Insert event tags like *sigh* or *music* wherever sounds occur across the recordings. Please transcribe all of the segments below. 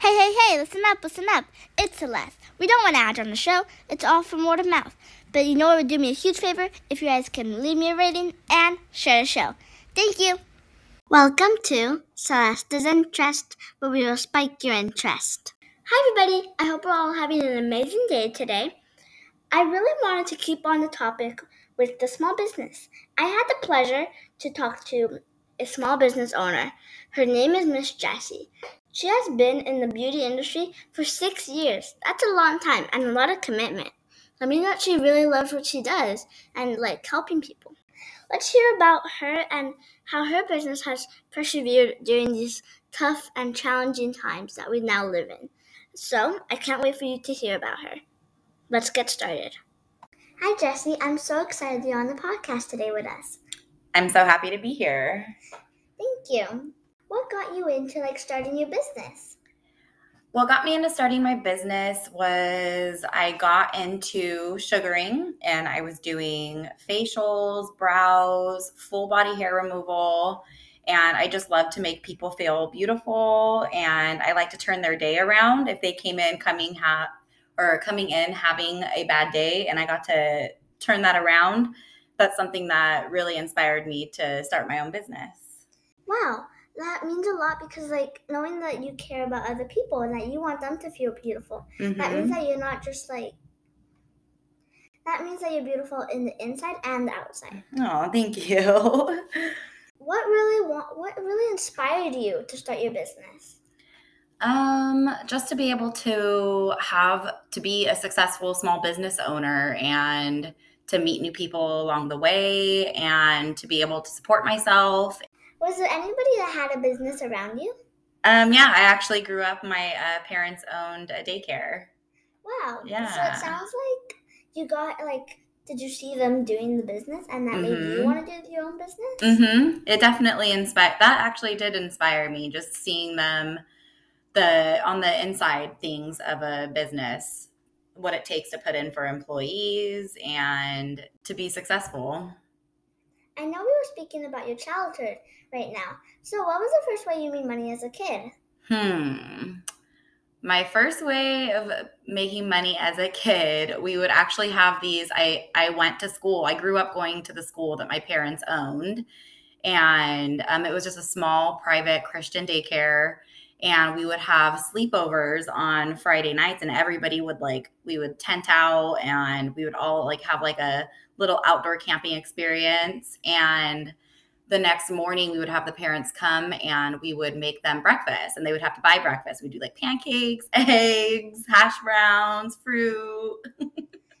Hey, hey, hey, listen up, listen up. It's Celeste. We don't want ads on the show, it's all from word of mouth. But you know it would do me a huge favor? If you guys can leave me a rating and share the show. Thank you. Welcome to Celeste's Interest, where we will spike your interest. Hi, everybody. I hope we're all having an amazing day today. I really wanted to keep on the topic with the small business. I had the pleasure to talk to a small business owner. Her name is Miss Jessie. She has been in the beauty industry for six years. That's a long time and a lot of commitment. I mean that she really loves what she does and like helping people. Let's hear about her and how her business has persevered during these tough and challenging times that we now live in. So, I can't wait for you to hear about her. Let's get started. Hi, Jessie. I'm so excited you're on the podcast today with us. I'm so happy to be here. Thank you. What got you into like starting your business? What got me into starting my business was I got into sugaring and I was doing facials, brows, full body hair removal. And I just love to make people feel beautiful. And I like to turn their day around if they came in coming ha- or coming in having a bad day and I got to turn that around. That's something that really inspired me to start my own business. Wow, that means a lot because like knowing that you care about other people and that you want them to feel beautiful. Mm-hmm. That means that you're not just like that means that you're beautiful in the inside and the outside. Oh, thank you. *laughs* what really want what really inspired you to start your business? Um, just to be able to have to be a successful small business owner and to meet new people along the way and to be able to support myself. Was there anybody that had a business around you? Um, yeah, I actually grew up. My uh, parents owned a daycare. Wow. Yeah. So it sounds like you got like. Did you see them doing the business, and that mm-hmm. made you mm-hmm. want to do your own business? Mm-hmm. It definitely inspired. That actually did inspire me. Just seeing them the on the inside things of a business what it takes to put in for employees and to be successful i know we were speaking about your childhood right now. So what was the first way you made money as a kid? Hmm. My first way of making money as a kid we would actually have these i i went to school i grew up going to the school that my parents owned. And um, it was just a small private christian daycare. And we would have sleepovers on Friday nights and everybody would like we would tent out and we would all like have like a little outdoor camping experience. And the next morning we would have the parents come and we would make them breakfast and they would have to buy breakfast we'd do like pancakes *laughs* eggs hash browns fruit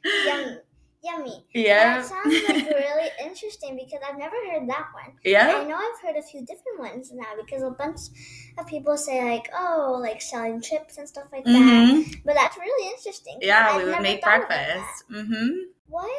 Yummy yummy. Yeah. That sounds like really interesting because I've never heard that one. Yeah. I know I've heard a few different ones now because a bunch of people say like, oh, like selling chips and stuff like mm-hmm. that. But that's really interesting. Yeah, I've we would make breakfast. Mm-hmm. What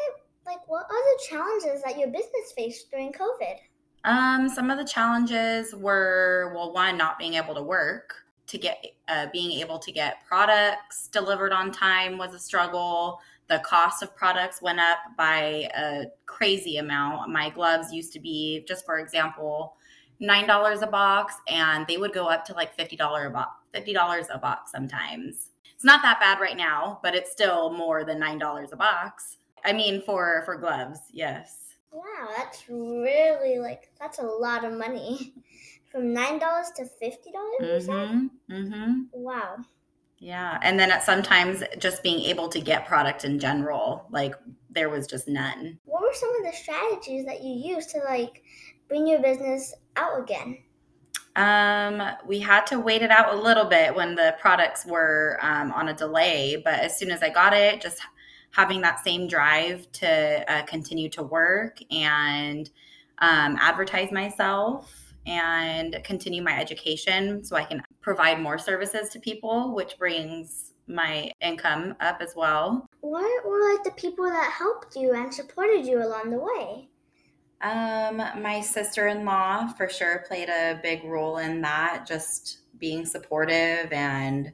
like what are the challenges that your business faced during COVID? Um, some of the challenges were well, one, not being able to work to get uh, being able to get products delivered on time was a struggle the cost of products went up by a crazy amount. My gloves used to be, just for example, nine dollars a box, and they would go up to like fifty dollar a box, fifty dollars a box sometimes. It's not that bad right now, but it's still more than nine dollars a box. I mean, for for gloves, yes. Wow, that's really like that's a lot of money. *laughs* From nine dollars to fifty dollars. Mm-hmm. Mm-hmm. Wow. Yeah. And then at sometimes just being able to get product in general, like there was just none. What were some of the strategies that you used to like bring your business out again? Um, we had to wait it out a little bit when the products were um, on a delay, but as soon as I got it, just having that same drive to uh, continue to work and um, advertise myself and continue my education so I can provide more services to people, which brings my income up as well. What were like the people that helped you and supported you along the way? Um, my sister-in-law for sure played a big role in that, just being supportive and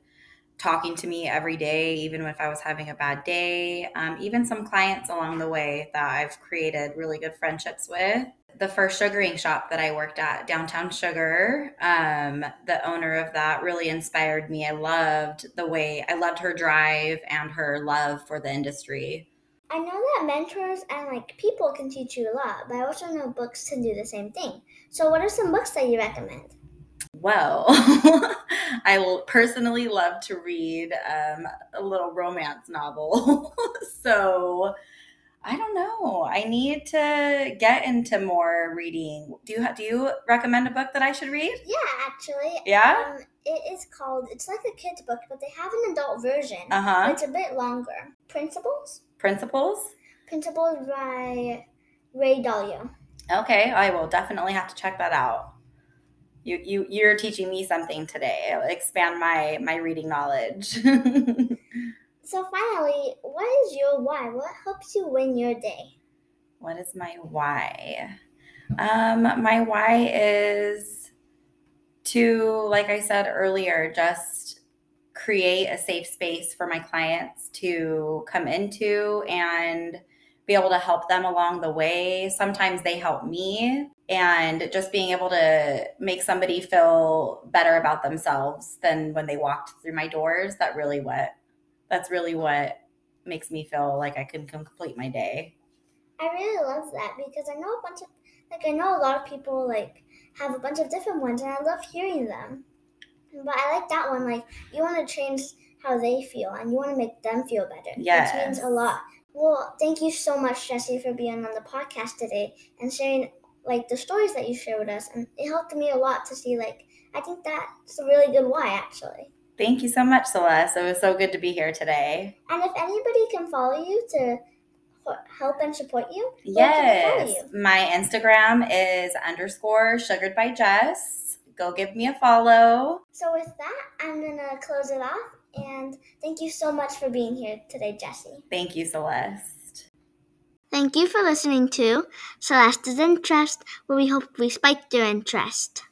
talking to me every day, even if I was having a bad day. Um, even some clients along the way that I've created really good friendships with the first sugaring shop that I worked at, Downtown Sugar. Um, the owner of that really inspired me. I loved the way, I loved her drive and her love for the industry. I know that mentors and like people can teach you a lot, but I also know books can do the same thing. So, what are some books that you recommend? Well, *laughs* *laughs* I will personally love to read um, a little romance novel. *laughs* so, I don't know. I need to get into more reading. Do you do you recommend a book that I should read? Yeah, actually. Yeah. Um, it is called. It's like a kid's book, but they have an adult version. Uh huh. It's a bit longer. Principles. Principles. Principles by Ray Dalio. Okay, I will definitely have to check that out. You you you're teaching me something today. It'll expand my my reading knowledge. *laughs* So finally, what is your why? What helps you win your day? what is my why? Um, my why is to, like I said earlier, just create a safe space for my clients to come into and be able to help them along the way. Sometimes they help me, and just being able to make somebody feel better about themselves than when they walked through my doors. That really what that's really what makes me feel like I can complete my day. I really love that because I know a bunch of like I know a lot of people like have a bunch of different ones and I love hearing them. But I like that one like you want to change how they feel and you want to make them feel better. Yes. Which means a lot. Well, thank you so much, Jesse, for being on the podcast today and sharing like the stories that you shared with us. And it helped me a lot to see like I think that's a really good why actually. Thank you so much, Celeste. It was so good to be here today. And if anybody can follow you to help and support you, where can they follow Yes. you? My Instagram is underscore sugared by Jess. Go give me a follow. So with that, I'm gonna close it off. And thank you so much for being here today, Jesse. Thank you, Celeste. Thank you for listening to Celeste's Interest, where we hope we spiked your interest.